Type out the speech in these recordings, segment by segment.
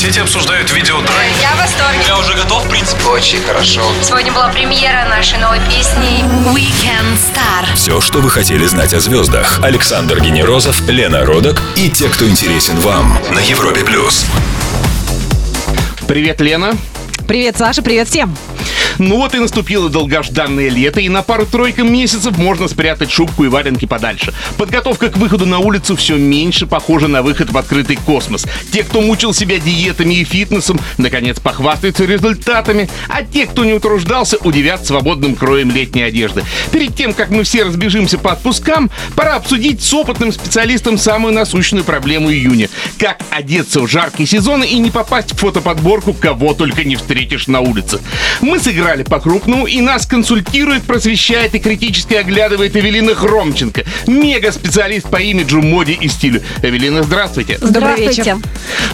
соцсети обсуждают видео трек. Я в восторге. Я уже готов, в принципе. Очень хорошо. Сегодня была премьера нашей новой песни Weekend Star. Все, что вы хотели знать о звездах. Александр Генерозов, Лена Родок и те, кто интересен вам на Европе плюс. Привет, Лена. Привет, Саша, привет всем. Ну вот и наступило долгожданное лето, и на пару-тройку месяцев можно спрятать шубку и валенки подальше. Подготовка к выходу на улицу все меньше похожа на выход в открытый космос. Те, кто мучил себя диетами и фитнесом, наконец похвастаются результатами, а те, кто не утруждался, удивят свободным кроем летней одежды. Перед тем, как мы все разбежимся по отпускам, пора обсудить с опытным специалистом самую насущную проблему июня. Как одеться в жаркий сезон и не попасть в фотоподборку, кого только не встретишь на улице. Мы сыграли по-крупному, и нас консультирует, просвещает и критически оглядывает Эвелина Хромченко, мега-специалист по имиджу, моде и стилю. Эвелина, здравствуйте. Добрый вечер.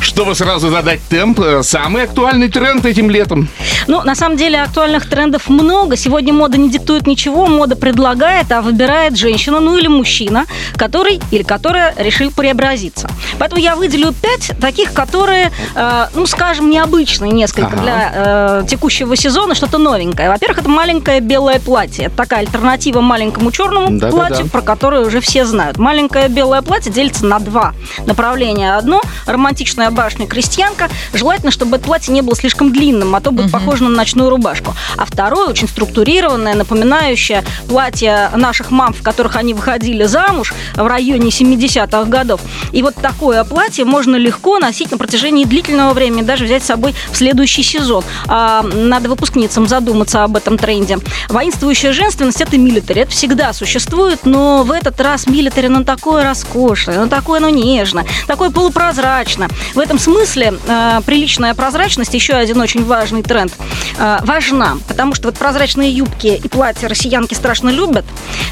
Чтобы сразу задать темп, э, самый актуальный тренд этим летом. Ну, на самом деле, актуальных трендов много. Сегодня мода не диктует ничего, мода предлагает, а выбирает женщина, ну или мужчина, который или которая решил преобразиться. Поэтому я выделю пять таких, которые, э, ну, скажем, необычные несколько Ага. для э, текущего сезона, что-то новенькое. Во-первых, это маленькое белое платье. Это такая альтернатива маленькому черному Да-да-да. платью, про которое уже все знают. Маленькое белое платье делится на два направления. Одно – романтичная башня крестьянка. Желательно, чтобы это платье не было слишком длинным, а то будет похоже на ночную рубашку. А второе – очень структурированное, напоминающее платье наших мам, в которых они выходили замуж в районе 70-х годов. И вот такое платье можно легко носить на протяжении длительного времени, даже взять с собой в следующий сезон. А, надо выпускницам задуматься об этом тренде. Воинствующая женственность – это милитари. Это всегда существует, но в этот раз милитари, ну, такое роскошное, ну, такое, ну, нежно, такое полупрозрачно. В этом смысле э, приличная прозрачность – еще один очень важный тренд. Э, важна, потому что вот прозрачные юбки и платья россиянки страшно любят.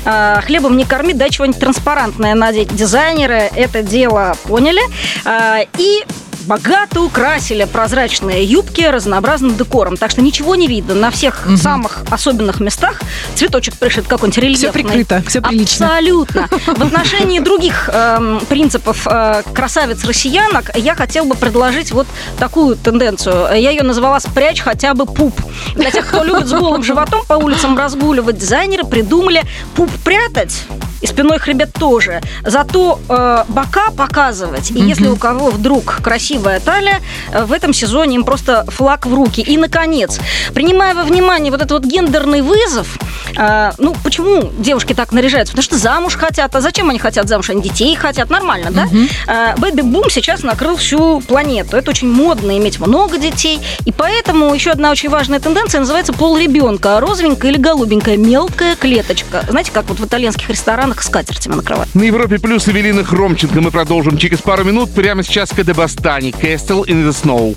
Э, хлебом не корми, дай чего-нибудь транспарантное надеть. Дизайнеры это дело поняли. Э, и богато украсили прозрачные юбки разнообразным декором. Так что ничего не видно. На всех самых особенных местах цветочек пришит какой-нибудь рельефный. Все прикрыто, все прилично. Абсолютно. В отношении других эм, принципов э, красавиц-россиянок я хотел бы предложить вот такую тенденцию. Я ее назвала «спрячь хотя бы пуп». Для тех, кто любит с голым животом по улицам разгуливать, дизайнеры придумали пуп прятать и спиной хребет тоже. Зато э, бока показывать. И если у кого вдруг красивая талия, э, в этом сезоне им просто флаг в руки. И, наконец, принимая во внимание вот этот вот гендерный вызов, э, ну, почему девушки так наряжаются? Потому что замуж хотят. А зачем они хотят замуж? Они детей хотят. Нормально, да? Э, Бэби-бум сейчас накрыл всю планету. Это очень модно иметь много детей. И поэтому еще одна очень важная тенденция называется пол ребенка. Розовенькая или голубенькая. Мелкая клеточка. Знаете, как вот в итальянских ресторанах скатертями накрывают. На Европе плюс Эвелина Хромченко мы продолжим через пару минут. Прямо сейчас Кадебастани, Castle in the Snow.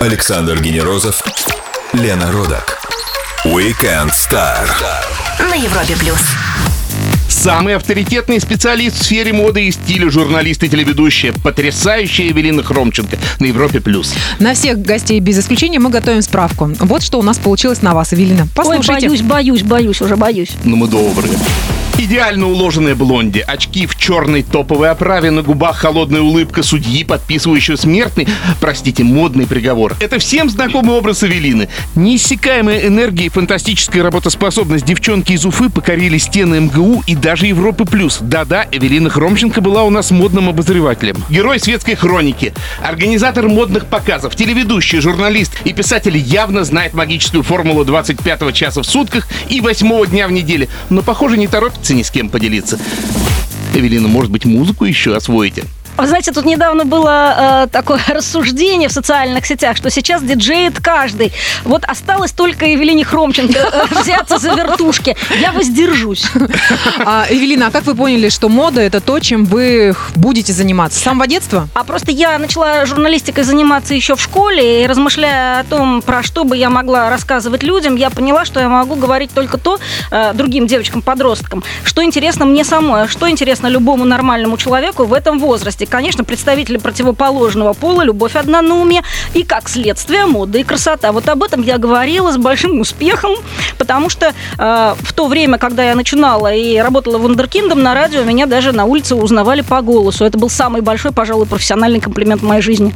Александр Генерозов, Лена Родок. Weekend Star. На Европе плюс. Самый авторитетный специалист в сфере моды и стиля, журналист и телеведущая, потрясающая Эвелина Хромченко на Европе+. плюс. На всех гостей без исключения мы готовим справку. Вот что у нас получилось на вас, Эвелина. Ой, Послушайте. боюсь, боюсь, боюсь, уже боюсь. Но мы добрые. Идеально уложенная блонди, очки в черной топовой оправе, на губах холодная улыбка судьи, подписывающего смертный, простите, модный приговор. Это всем знакомый образ Эвелины. Неиссякаемая энергия и фантастическая работоспособность девчонки из Уфы покорили стены МГУ и даже Европы+. плюс. Да-да, Эвелина Хромченко была у нас модным обозревателем. Герой светской хроники, организатор модных показов, телеведущий, журналист и писатель явно знает магическую формулу 25 часа в сутках и 8 дня в неделе, но, похоже, не торопится ни с кем поделиться. Эвелина, может быть, музыку еще освоите? Вы знаете, тут недавно было э, такое рассуждение в социальных сетях, что сейчас диджеет каждый. Вот осталось только Евелине Хромченко э, взяться за вертушки. Я воздержусь. А, Эвелина, а как вы поняли, что мода это то, чем вы будете заниматься? С самого детства? А просто я начала журналистикой заниматься еще в школе, и размышляя о том, про что бы я могла рассказывать людям, я поняла, что я могу говорить только то э, другим девочкам-подросткам, что интересно мне самой, а что интересно любому нормальному человеку в этом возрасте. Конечно, представители противоположного пола, любовь одна на и как следствие мода и красота. Вот об этом я говорила с большим успехом, потому что э, в то время, когда я начинала и работала вундеркиндом на радио, меня даже на улице узнавали по голосу. Это был самый большой, пожалуй, профессиональный комплимент в моей жизни.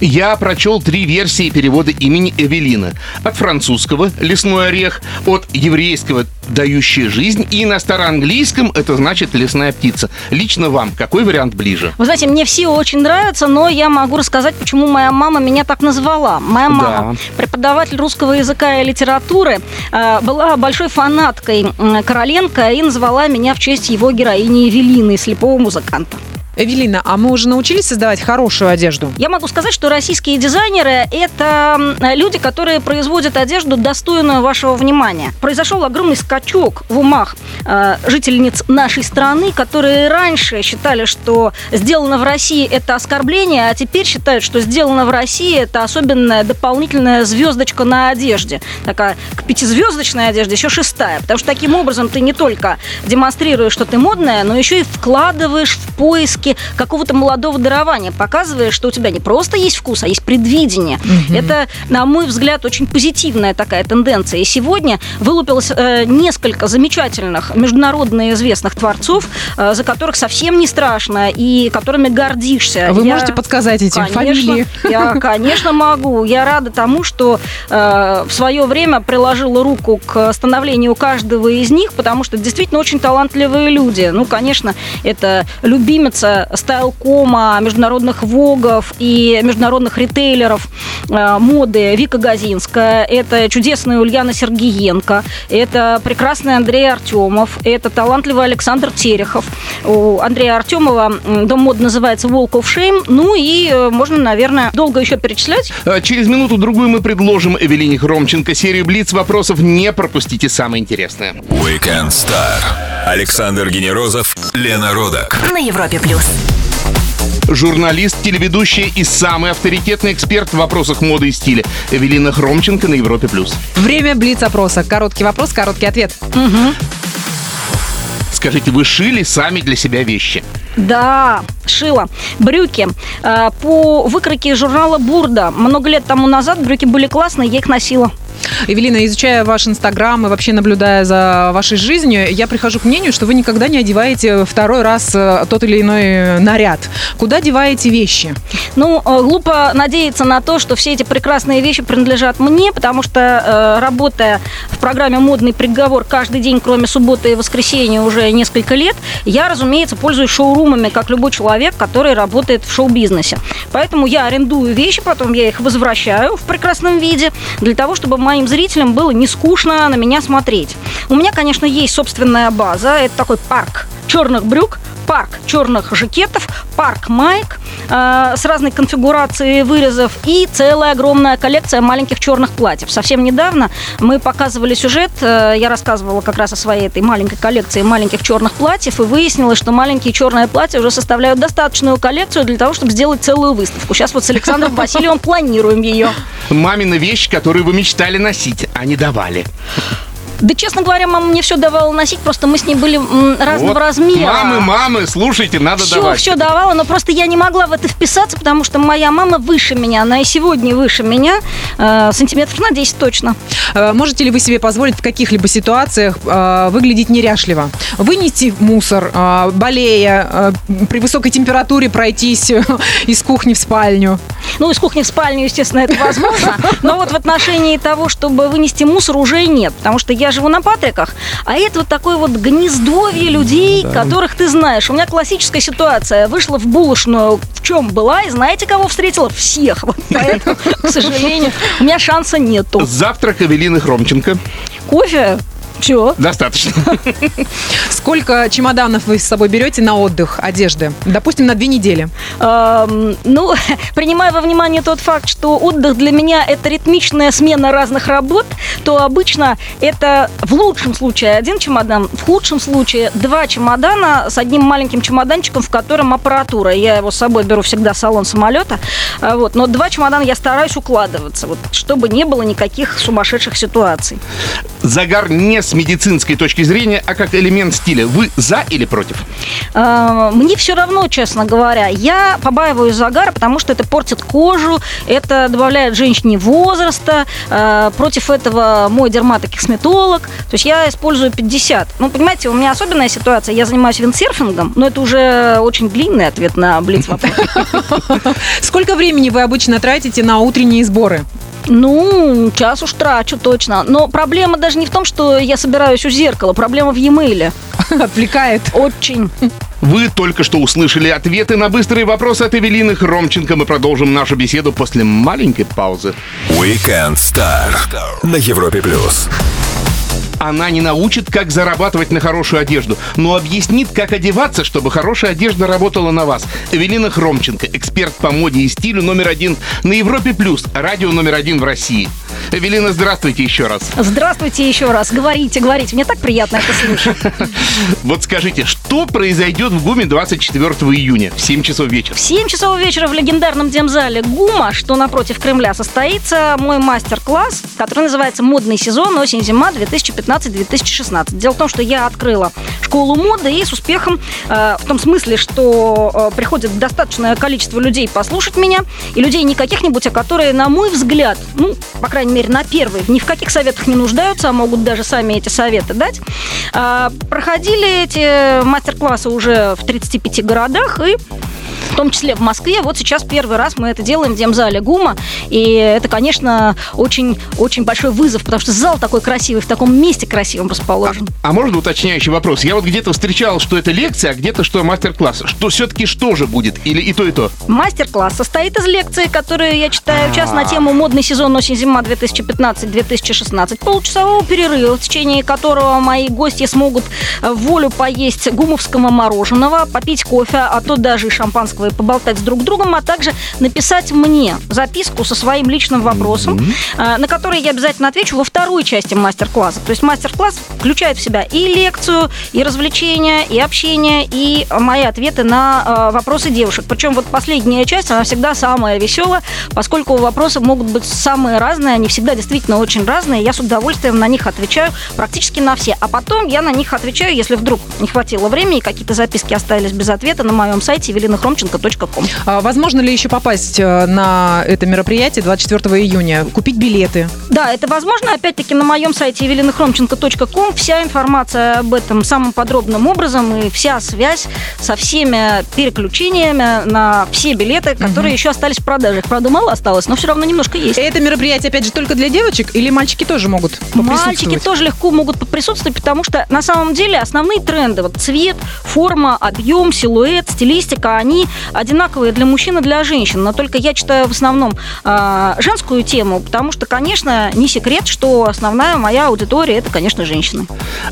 Я прочел три версии перевода имени Эвелина. От французского «лесной орех», от еврейского «дающая жизнь» и на староанглийском это значит «лесная птица». Лично вам какой вариант ближе? Вы знаете, мне все очень нравятся, но я могу рассказать, почему моя мама меня так назвала. Моя мама, Да. преподаватель русского языка и литературы, э, была большой фанаткой Короленко и назвала меня в честь его героини Эвелины, слепого музыканта. Эвелина, а мы уже научились создавать хорошую одежду? Я могу сказать, что российские дизайнеры – это люди, которые производят одежду, достойную вашего внимания. Произошел огромный скачок в умах э, жительниц нашей страны, которые раньше считали, что сделано в России – это оскорбление, а теперь считают, что сделано в России – это особенная дополнительная звездочка на одежде. Такая к пятизвездочной одежде еще шестая. Потому что таким образом ты не только демонстрируешь, что ты модная, но еще и вкладываешь в поиски какого-то молодого дарования, показываешь, что у тебя не просто есть вкус, а есть предвидение. Это, на мой взгляд, очень позитивная такая тенденция. И сегодня вылупилось э, несколько замечательных международно известных творцов, э, за которых совсем не страшно и которыми гордишься. Вы Я- можете подсказать эти Конечно, фамилии? Я, конечно, могу. Я рада тому, что э, в свое время приложила руку к становлению каждого из них, потому что действительно очень талантливые люди. Ну, конечно, это любимица стайлкома, международных вогов и международных ритейлеров э, моды Вика Газинская, это чудесная Ульяна Сергеенко, это прекрасный Андрей Артемов, это талантливый Александр Терехов. У Андрея Артемова дом моды называется Walk of Shame. Ну и э, можно, наверное, долго еще перечислять. Э, Через минуту-другую мы предложим Эвелине Хромченко серию Блиц вопросов. Не пропустите самое интересное. Weekend Star. Александр Генерозов, Лена Родак. На Европе плюс. Журналист, телеведущая и самый авторитетный эксперт в вопросах моды и стиля. Эвелина Хромченко на Европе+. плюс. Время блиц-опроса. Короткий вопрос, короткий ответ. Скажите, вы шили сами для себя вещи? Да, шила. Брюки. Э, По выкройке журнала «Бурда». Много лет тому назад брюки были классные, я их носила. Эвелина, изучая ваш инстаграм и вообще наблюдая за вашей жизнью, я прихожу к мнению, что вы никогда не одеваете второй раз э, тот или иной наряд. Куда деваете вещи? Ну, э, глупо надеяться на то, что все эти прекрасные вещи принадлежат мне, потому что, э, работая в программе «Модный приговор» каждый день, кроме субботы и воскресенья, уже несколько лет, я, разумеется, пользуюсь шоурумами, как любой человек, который работает в шоу-бизнесе. Поэтому я арендую вещи, потом я их возвращаю в прекрасном виде, для того, чтобы моим зрителям было не скучно на меня смотреть. У меня, конечно, есть собственная база, это такой парк черных брюк, парк черных жакетов, парк майк э, с разной конфигурацией вырезов и целая огромная коллекция маленьких черных платьев. Совсем недавно мы показывали сюжет, э, я рассказывала как раз о своей этой маленькой коллекции маленьких черных платьев, и выяснилось, что маленькие черные платья уже составляют достаточную коллекцию для того, чтобы сделать целую выставку. Сейчас вот с Александром Васильевым планируем ее. Мамина вещь, которую вы мечтали носить, а не давали. Да, честно говоря, мама мне все давала носить, просто мы с ней были разного Вот. размера. Мамы, мамы, слушайте, надо все, давать. все давала, но просто я не могла в это вписаться, потому что моя мама выше меня, она и сегодня выше меня, э, сантиметров на 10 точно. Э, Можете ли вы себе позволить в каких-либо ситуациях э, выглядеть неряшливо? Вынести мусор, э, болея, при высокой температуре пройтись из кухни в спальню? Ну, из кухни в спальню, естественно, это возможно, но вот в отношении того, чтобы вынести мусор, уже нет, потому что я живу на Патриках, а это вот такое вот гнездовье людей, которых ты знаешь. У меня классическая ситуация. Вышла в булочную, в чем была, и знаете, кого встретила? Всех. Вот поэтому, к сожалению, у меня шанса нету. Завтрак Эвелины Хромченко. Кофе? Все. Достаточно. Сколько чемоданов вы с собой берете на отдых одежды? Допустим, на две недели. Эм, ну, принимая во внимание тот факт, что отдых для меня это ритмичная смена разных работ, то обычно это в лучшем случае один чемодан, в худшем случае два чемодана с одним маленьким чемоданчиком, в котором аппаратура. Я его с собой беру всегда в салон самолета. А, Вот, но два чемодана я стараюсь укладываться, вот, чтобы не было никаких сумасшедших ситуаций. Загар не с медицинской точки зрения, а как элемент стиля. Вы за или против? Э, Мне все равно, честно говоря. Я побаиваюсь загара, потому что это портит кожу, это добавляет женщине возраста. Э, Против этого мой дерматокосметолог. То есть я использую 50. Ну, понимаете, у меня особенная ситуация. Я занимаюсь виндсерфингом, но это уже очень длинный ответ на блиц вопрос. Сколько времени вы обычно тратите на утренние сборы? Ну, час уж трачу точно. Но проблема даже не в том, что я собираюсь у зеркала. Проблема в e-mail. Отвлекает. Очень. Вы только что услышали ответы на быстрые вопросы от Эвелины Хромченко. Мы продолжим нашу беседу после маленькой паузы. Weekend Star на Европе плюс. Она не научит, как зарабатывать на хорошую одежду, но объяснит, как одеваться, чтобы хорошая одежда работала на вас. Эвелина Хромченко, эксперт по моде и стилю номер один на Европе+, плюс, радио номер один в России. Эвелина, здравствуйте еще раз. Здравствуйте еще раз. Говорите, говорите. Мне так приятно это слышать. Вот скажите, что произойдет в ГУМе 24 июня в 7 часов вечера? В 7 часов вечера в легендарном демзале ГУМа, что напротив Кремля, состоится мой мастер-класс, который называется «Модный сезон. Осень-зима 2015-2016». Дело в том, что я открыла школу моды и с успехом, э, в том смысле, что э, приходит достаточное количество людей послушать меня, и людей не каких-нибудь, а которые, на мой взгляд, ну, по крайней мере, на первый, ни в каких советах не нуждаются, а могут даже сами эти советы дать. А, Проходили эти мастер-классы уже в 35 городах, и в том числе в Москве. Вот сейчас первый раз мы это делаем в демзале ГУМа. И это, конечно, очень-очень большой вызов, потому что зал такой красивый, в таком месте красивом расположен. А можно уточняющий вопрос? Я вот где-то встречал, что это лекция, а где-то, что мастер-класс. Что все-таки что же будет? Или и то, и то? Мастер-класс состоит из лекций, которые я читаю час на тему «Модный сезон осень-зима 2015-2016». Полчасового перерыва, в течение которого мои гости смогут в волю поесть гумовского мороженого, попить кофе, а то даже и шампанского и поболтать с друг другом, а также написать мне записку со своим личным вопросом, э, на который я обязательно отвечу во второй части мастер-класса. То есть мастер-класс включает в себя и лекцию, и развлечения, и общение, и мои ответы на э, вопросы девушек. Причем вот последняя часть, она всегда самая веселая, поскольку вопросы могут быть самые разные, они всегда действительно очень разные. Я с удовольствием на них отвечаю практически на все. А потом я на них отвечаю, если вдруг не хватило времени, какие-то записки остались без ответа на моем сайте evelinахромченко.ком. А возможно ли еще попасть э, на это мероприятие 24 июня? Купить билеты? Да, это возможно. Опять-таки на моем сайте evelinахромченко.ком вся информация об этом самым подробным образом и вся связь со всеми переключениями на все билеты, которые еще остались в продаже. Их, правда, мало осталось, но все равно немножко есть. Это мероприятие, опять же, только для девочек или мальчики тоже могут Мальчики тоже легко могут присутствовать, потому что на самом деле основные тренды, вот цвет, форма, объем, силуэт, стилистика, они одинаковые для мужчин и для женщин. Но только я читаю в основном а, женскую тему, потому что, конечно, не секрет, что основная моя аудитория это, конечно, женщины.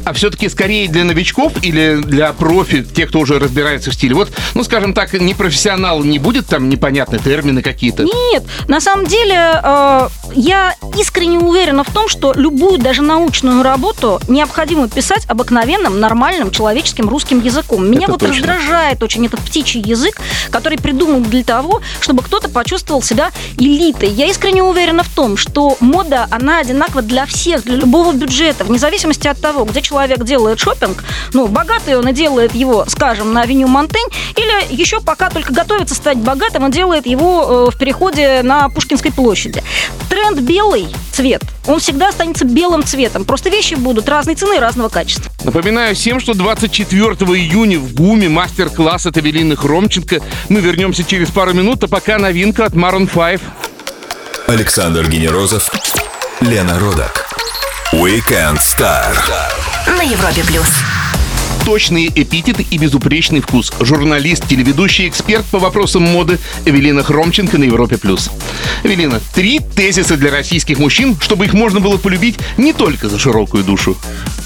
А все-таки скорее для новичков или для профи, тех, кто уже разбирается в стиле? Вот, ну, скажем так, не профессионал не будет там непонятные термины какие-то? Нет, на самом деле э, я искренне уверена в том, что любую даже научную работу необходимо писать обыкновенным, нормальным, человеческим русским языком. Меня Это вот точно. раздражает очень этот птичий язык, который придуман для того, чтобы кто-то почувствовал себя элитой. Я искренне уверена в том, что мода, она одинакова для всех, для любого бюджета, вне зависимости от того, где человек делает шопинг. Ну, богатый он и делает его, скажем, на авеню Монтень, или еще пока только готовится стать богатым и делает его э, в переходе на Пушкинской площади. Тренд белый цвет, он всегда останется белым цветом. Просто вещи будут разной цены и разного качества. Напоминаю всем, что 24 июня в ГУМе мастер-класс от Эвелины Хромченко. Мы вернемся через пару минут, а пока новинка от Maroon 5. Александр Генерозов, Лена Родак. Weekend Star. На Европе плюс. Точные эпитеты и безупречный вкус. Журналист, телеведущий, эксперт по вопросам моды Эвелина Хромченко на Европе+. плюс. Эвелина, три тезиса для российских мужчин, чтобы их можно было полюбить не только за широкую душу.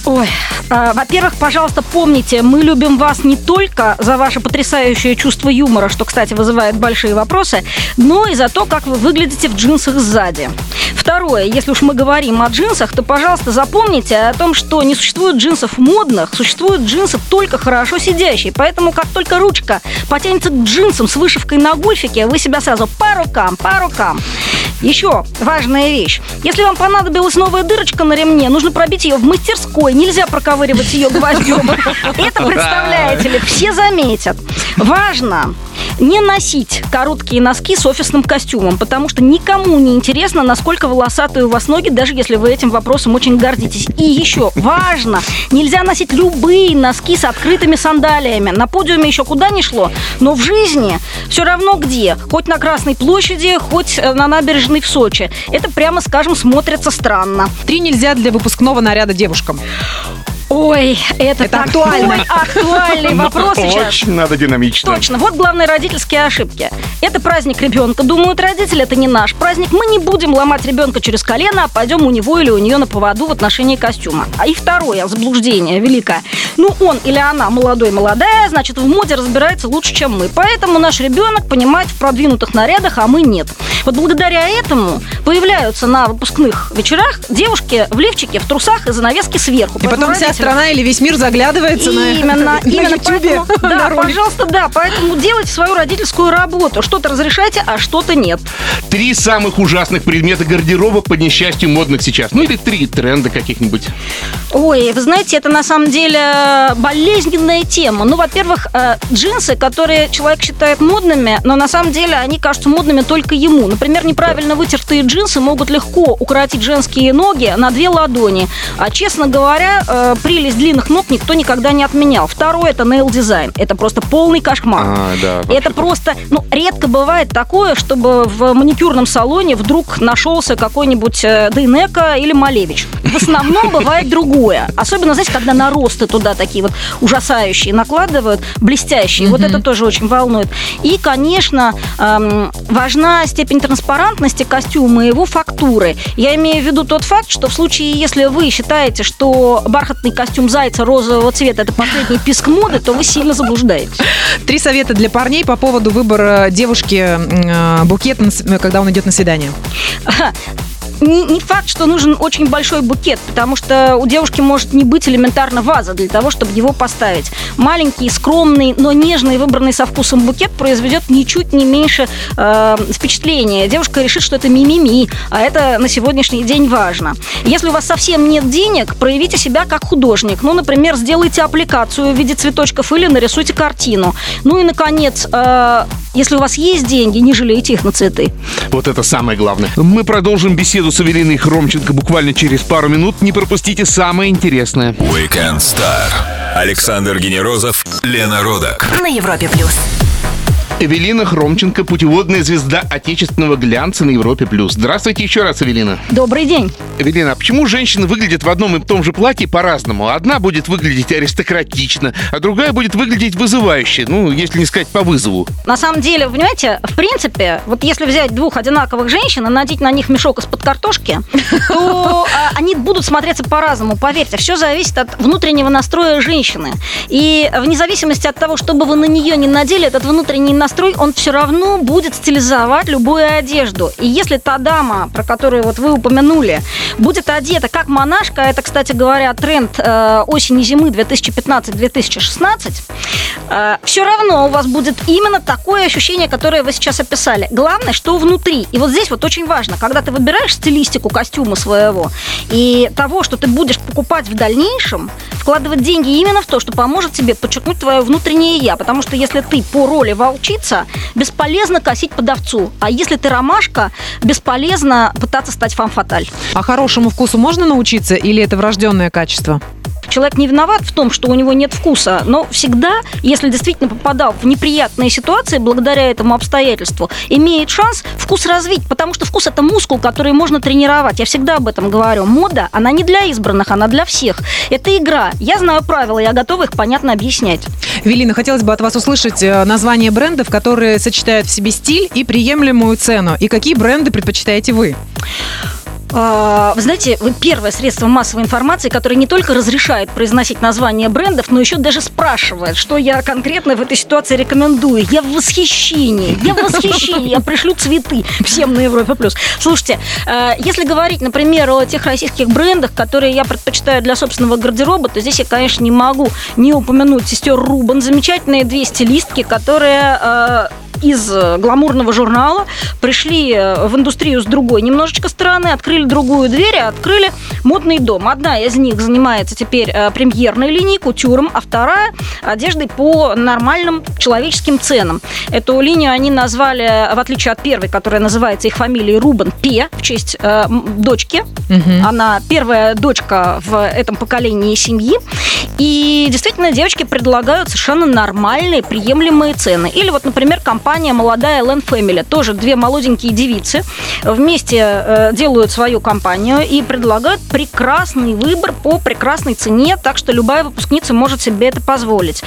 Ой, а, во-первых, пожалуйста, помните, мы любим вас не только за ваше потрясающее чувство юмора, что, кстати, вызывает большие вопросы, но и за то, как вы выглядите в джинсах сзади. Второе, если уж мы говорим о джинсах, то, пожалуйста, запомните о том, что не существует джинсов модных, существуют джинсы только хорошо сидящие. Поэтому, как только ручка потянется к джинсам с вышивкой на гульфике, вы себя сразу по рукам, по рукам. Еще важная вещь. Если вам понадобилась новая дырочка на ремне, нужно пробить ее в мастерской. Нельзя проковыривать ее гвоздем. Это, представляете ли, все заметят. Важно не носить короткие носки с офисным костюмом, потому что никому не интересно, насколько волосатые у вас ноги, даже если вы этим вопросом очень гордитесь. И еще важно, нельзя носить любые носки с открытыми сандалиями. На подиуме еще куда ни шло, но в жизни все равно где. Хоть на Красной площади, хоть э, на набережной в Сочи. Это, прямо скажем, смотрится странно. Три нельзя для выпускного наряда девушкам. Ой, это, Это актуально. актуальный вопрос сейчас. Очень надо динамично. Точно. Вот главные родительские ошибки. Это праздник ребенка. Думают родители, это не наш праздник. Мы не будем ломать ребенка через колено, а пойдем у него или у нее на поводу в отношении костюма. А и второе заблуждение великое. Ну, он или она молодой, молодая, значит, в моде разбирается лучше, чем мы. Поэтому наш ребенок понимает в продвинутых нарядах, а мы нет. Вот благодаря этому появляются на выпускных вечерах девушки в лифчике, в трусах и занавески сверху. И Поэтому потом родители- страна или весь мир заглядывается на, Именно, на именно Ютубе поэтому, на да, ролик. пожалуйста, да, поэтому делайте свою родительскую работу. Что-то разрешайте, а что-то нет. Три самых ужасных предмета гардероба по несчастью модных сейчас. Ну или три тренда каких-нибудь. Ой, вы знаете, это на самом деле болезненная тема. Ну, во-первых, э, джинсы, которые человек считает модными, но на самом деле они кажутся модными только ему. Например, неправильно вытертые джинсы могут легко укоротить женские ноги на две ладони. А, честно говоря, э, прелесть длинных ног никто никогда не отменял. Второе – это nail дизайн. Это просто полный кошмар. А, да, Это просто, ну, редко бывает такое, чтобы в маникюрном салоне вдруг нашелся какой-нибудь э, Дейнека или Малевич. В основном бывает другое. Особенно, знаете, когда наросты туда такие вот ужасающие накладывают, блестящие. Вот это тоже очень волнует. И, конечно, эм, важна степень транспарантности костюма и его фактуры. Я имею в виду тот факт, что в случае, если вы считаете, что бархатный костюм зайца розового цвета это последний писк моды, то вы сильно заблуждаетесь. Три совета для парней по поводу выбора девушки э, букет, с- когда он идет на свидание. Не, не факт, что нужен очень большой букет, потому что у девушки может не быть элементарно ваза для того, чтобы его поставить. Маленький, скромный, но нежный, выбранный со вкусом букет произведет ничуть не меньше э, впечатления. Девушка решит, что это мимими, а это на сегодняшний день важно. Если у вас совсем нет денег, проявите себя как художник. Ну, например, сделайте аппликацию в виде цветочков или нарисуйте картину. Ну и, наконец, э, если у вас есть деньги, не жалейте их на цветы. Вот это самое главное. Мы продолжим беседу с Эвелиной Хромченко буквально через пару минут. Не пропустите самое интересное. Weekend Star. Александр Генерозов, Лена Родак. На Европе плюс. Эвелина Хромченко, путеводная звезда отечественного глянца на Европе+. плюс. Здравствуйте еще раз, Эвелина. Добрый день. Эвелина, а почему женщины выглядят в одном и том же платье по-разному? Одна будет выглядеть аристократично, а другая будет выглядеть вызывающе, ну, если не сказать по вызову. На самом деле, понимаете, в принципе, вот если взять двух одинаковых женщин и надеть на них мешок из-под картошки, то а, они будут смотреться по-разному. Поверьте, все зависит от внутреннего настроя женщины. И вне зависимости от того, что бы вы на нее не надели, этот внутренний настрой, он все равно будет стилизовать любую одежду. И если та дама, про которую вот вы упомянули, будет одета как монашка, это, кстати говоря, тренд э, осени-зимы 2015-2016, все равно у вас будет именно такое ощущение, которое вы сейчас описали. Главное, что внутри. И вот здесь вот очень важно, когда ты выбираешь стилистику костюма своего и того, что ты будешь покупать в дальнейшем, вкладывать деньги именно в то, что поможет тебе подчеркнуть твое внутреннее я. Потому что если ты по роли волчица, бесполезно косить под овцу. А если ты ромашка, бесполезно пытаться стать фамфаталь. А хорошему вкусу можно научиться или это врожденное качество? Человек не виноват в том, что у него нет вкуса, но всегда, если действительно попадал в неприятные ситуации благодаря этому обстоятельству, имеет шанс вкус развить, потому что вкус это мускул, который можно тренировать. Я всегда об этом говорю. Мода, она не для избранных, она для всех. Это игра. Я знаю правила, я готова их понятно объяснять. Велина, хотелось бы от вас услышать э, название брендов, которые сочетают в себе стиль и приемлемую цену. И какие бренды предпочитаете вы? А, Вы знаете, первое средство массовой информации, которое не только разрешает произносить названия брендов, но еще даже спрашивает, что я конкретно в этой ситуации рекомендую. Я в восхищении. Я в восхищении. Я пришлю цветы всем на Европе+. плюс. Слушайте, э, если говорить, например, о тех российских брендах, которые я предпочитаю для собственного гардероба, то здесь я, конечно, не могу не упомянуть сестер Рубан. Замечательные две стилистки, которые э, из э, гламурного журнала, пришли в индустрию с другой немножечко стороны, открыли другую дверь, и открыли модный дом. Одна из них занимается теперь э, премьерной линией, кутюром, а вторая одеждой по нормальным человеческим ценам. Эту линию они назвали, в отличие от первой, которая называется их фамилией Рубен Пе, в честь э, дочки. Угу. Она первая дочка в этом поколении семьи. И действительно, девочки предлагают совершенно нормальные, приемлемые цены. Или вот, например, компания «Молодая Land Family». Тоже две молоденькие девицы вместе э, делают свою компанию и предлагают прекрасный выбор по прекрасной цене, так что любая выпускница может себе это позволить.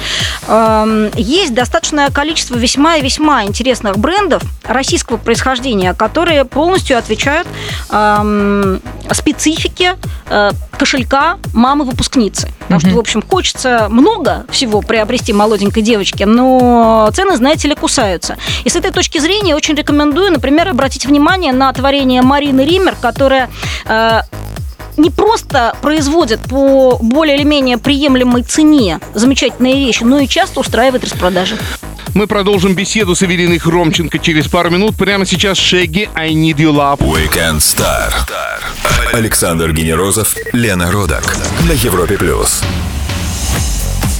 Эм, есть достаточное количество весьма и весьма интересных брендов российского происхождения, которые полностью отвечают эм, специфике э, кошелька мамы-выпускницы. Потому что, в общем, хочется много всего приобрести молоденькой девочке, но цены, знаете ли, кусаются. И с этой точки зрения очень рекомендую, например, обратить внимание на творение Марины Риммер, которая э, не просто производит по более или менее приемлемой цене замечательные вещи, но и часто устраивает распродажи. Мы продолжим беседу с Эвелиной Хромченко через пару минут. Прямо сейчас Шеги «I Need Your Love». Weekend Star. Александр Генерозов, Лена Родак на Европе плюс.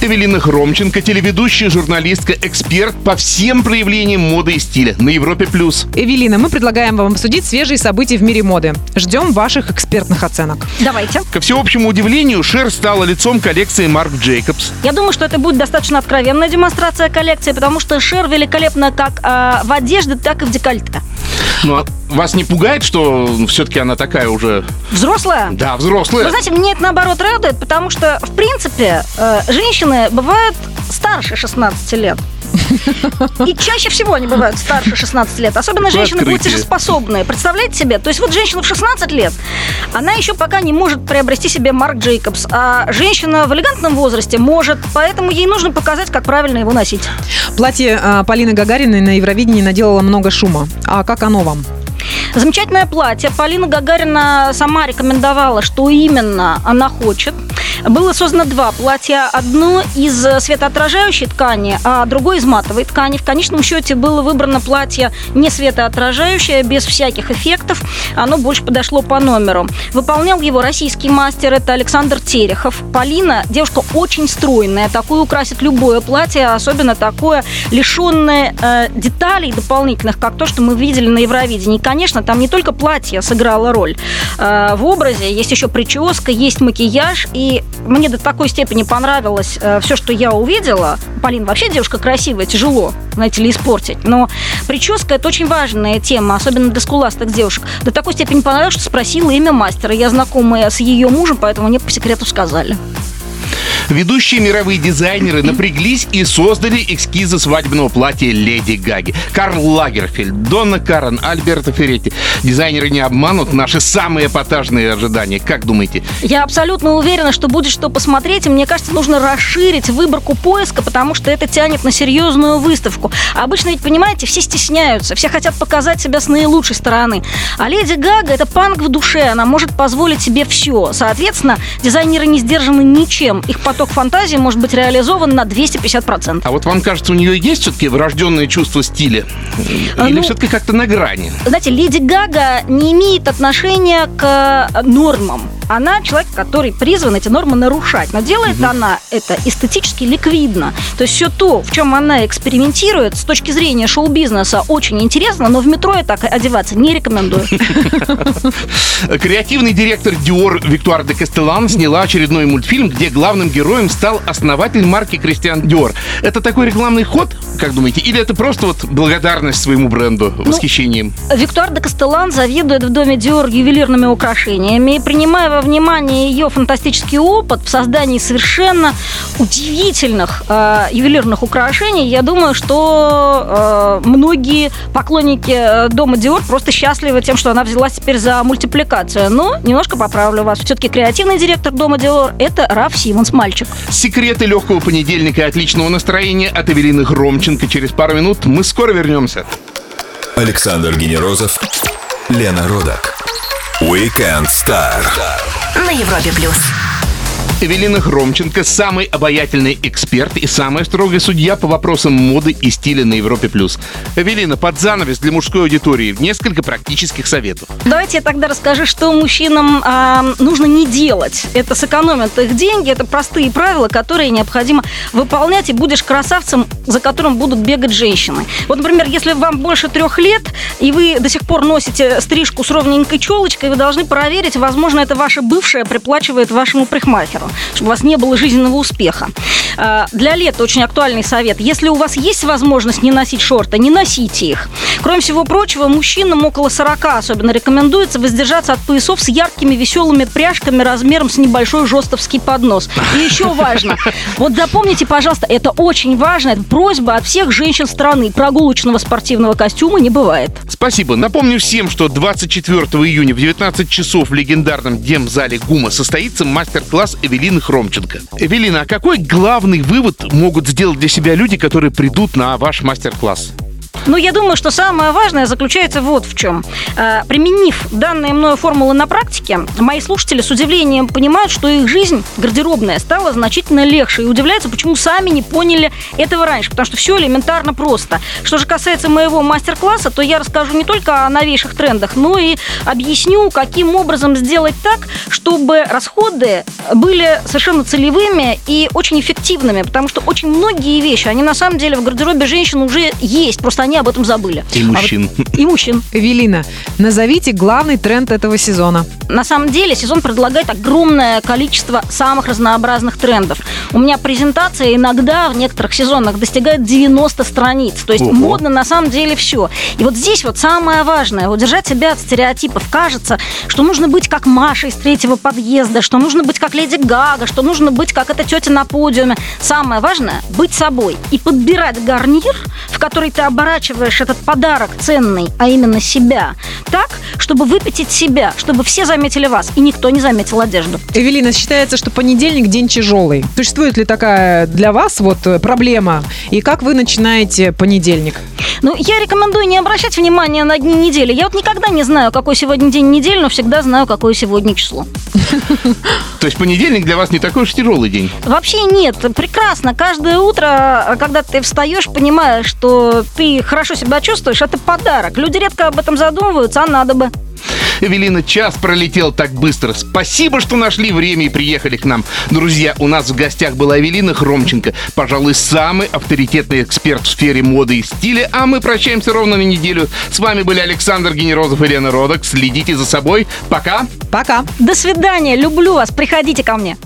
Эвелина Хромченко, телеведущая, журналистка, эксперт по всем проявлениям моды и стиля на Европе+. плюс. Эвелина, мы предлагаем вам обсудить свежие события в мире моды. Ждем ваших экспертных оценок. Давайте. Ко всеобщему удивлению, Шер стала лицом коллекции Марк Джейкобс. Я думаю, что это будет достаточно откровенная демонстрация коллекции, потому что Шер великолепна как э, в одежде, так и в декольте. Ну, а вас не пугает, что все-таки она такая уже... Взрослая? Да, взрослая. Вы знаете, мне это наоборот радует, потому что, в принципе, э, женщины бывают старше 16 лет. И чаще всего они бывают старше 16 лет. Особенно женщины платежеспособные. Представляете себе? То есть вот женщина в 16 лет, она еще пока не может приобрести себе Марк Джейкобс. А женщина в элегантном возрасте может. Поэтому ей нужно показать, как правильно его носить. Платье а, Полины Гагариной на Евровидении наделало много шума. А как оно вам? Замечательное платье. Полина Гагарина сама рекомендовала, что именно она хочет. Было создано два платья. Одно из светоотражающей ткани, а другое из матовой ткани. В конечном счете было выбрано платье не светоотражающее, без всяких эффектов. Оно больше подошло по номеру. Выполнял его российский мастер, это Александр Терехов. Полина, девушка очень стройная. Такое украсит любое платье, особенно такое, лишенное э, деталей дополнительных, как то, что мы видели на Евровидении. Конечно, там не только платье сыграло роль э, в образе, есть еще прическа, есть макияж. И мне до такой степени понравилось э, все, что я увидела. Полин вообще девушка красивая, тяжело, знаете ли, испортить. Но прическа – это очень важная тема, особенно для скуластых девушек. До такой степени понравилось, что спросила имя мастера. Я знакомая с ее мужем, поэтому мне по секрету сказали. Ведущие мировые дизайнеры напряглись и создали эскизы свадебного платья Леди Гаги. Карл Лагерфельд, Донна Карен, Альберто Ферретти. Дизайнеры не обманут наши самые эпатажные ожидания. Как думаете? Я абсолютно уверена, что будет что посмотреть. Мне кажется, нужно расширить выборку поиска, потому что это тянет на серьезную выставку. Обычно ведь, понимаете, все стесняются, все хотят показать себя с наилучшей стороны. А Леди Гага – это панк в душе, она может позволить себе все. Соответственно, дизайнеры не сдержаны ничем. Их потом поток фантазии может быть реализован на 250%. А вот вам кажется, у нее есть все-таки врожденное чувство стиля? Или ну, все-таки как-то на грани? Знаете, Леди Гага не имеет отношения к нормам она человек, который призван эти нормы нарушать. Но делает угу. она это эстетически ликвидно. То есть все то, в чем она экспериментирует, с точки зрения шоу-бизнеса, очень интересно, но в метро я так одеваться не рекомендую. Креативный директор Dior Виктуар де Кастелан сняла очередной мультфильм, где главным героем стал основатель марки Кристиан Dior. Это такой рекламный ход, как думаете, или это просто вот благодарность своему бренду, ну, восхищением? Виктуар де Кастелан завидует в доме Dior ювелирными украшениями, принимая во внимание ее фантастический опыт в создании совершенно удивительных э, ювелирных украшений, я думаю, что э, многие поклонники э, дома Диор просто счастливы тем, что она взялась теперь за мультипликацию. Но немножко поправлю вас. Все-таки креативный директор дома Диор – это Раф Симонс, мальчик. Секреты легкого понедельника и отличного настроения от Эвелины Громченко. Через пару минут мы скоро вернемся. Александр Генерозов, Лена Родак. Weekend Star на Европе плюс. Эвелина Хромченко – самый обаятельный эксперт и самая строгая судья по вопросам моды и стиля на Европе+. плюс. Эвелина, под занавес для мужской аудитории несколько практических советов. Давайте я тогда расскажу, что мужчинам а, нужно не делать. Это сэкономит их деньги, это простые правила, которые необходимо выполнять, и будешь красавцем, за которым будут бегать женщины. Вот, например, если вам больше трех лет, и вы до сих пор носите стрижку с ровненькой челочкой, вы должны проверить, возможно, это ваша бывшая приплачивает вашему парикмахеру чтобы у вас не было жизненного успеха. А, для лета очень актуальный совет. Если у вас есть возможность не носить шорты, не носите их. Кроме всего прочего, мужчинам около 40 особенно рекомендуется воздержаться от поясов с яркими веселыми пряжками размером с небольшой жестовский поднос. И еще важно, вот запомните, пожалуйста, это очень важно, это просьба от всех женщин страны. Прогулочного спортивного костюма не бывает. Спасибо. Напомню всем, что 24 июня в 19 часов в легендарном демзале ГУМа состоится мастер-класс Эвелины Хромченко. Эвелина, а какой главный вывод могут сделать для себя люди, которые придут на ваш мастер-класс? Ну, я думаю, что самое важное заключается вот в чем. Э, применив данные мною формулы на практике, мои слушатели с удивлением понимают, что их жизнь гардеробная стала значительно легче и удивляются, почему сами не поняли этого раньше, потому что все элементарно просто. Что же касается моего мастер-класса, то я расскажу не только о новейших трендах, но и объясню, каким образом сделать так, чтобы расходы были совершенно целевыми и очень эффективными, потому что очень многие вещи, они на самом деле в гардеробе женщин уже есть, просто они об этом забыли. И мужчин. А вот, и мужчин. Эвелина, назовите главный тренд этого сезона. На самом деле сезон предлагает огромное количество самых разнообразных трендов. У меня презентация иногда в некоторых сезонах достигает 90 страниц. То есть Ого. модно на самом деле все. И вот здесь вот самое важное, удержать себя от стереотипов. Кажется, что нужно быть как Маша из третьего подъезда, что нужно быть как Леди Гага, что нужно быть как эта тетя на подиуме. Самое важное – быть собой и подбирать гарнир, в который ты оборачиваешь этот подарок ценный, а именно себя, так, чтобы выпятить себя, чтобы все заметили вас, и никто не заметил одежду. Эвелина, считается, что понедельник день тяжелый. Существует ли такая для вас вот э, проблема? И как вы начинаете понедельник? Ну, я рекомендую не обращать внимания на дни недели. Я вот никогда не знаю, какой сегодня день недели, но всегда знаю, какое сегодня число. То есть понедельник для вас не такой уж тяжелый день? Вообще нет, прекрасно. Каждое утро, когда ты встаешь, понимаешь, что ты хорошо себя чувствуешь, это подарок. Люди редко об этом задумываются, а надо бы. Эвелина, час пролетел так быстро. Спасибо, что нашли время и приехали к нам. Друзья, у нас в гостях была Эвелина Хромченко, пожалуй, самый авторитетный эксперт в сфере моды и стиля, а мы прощаемся ровно на неделю. С вами были Александр Генерозов и Лена Родок. Следите за собой. Пока. Пока. До свидания, люблю вас, приходите ко мне.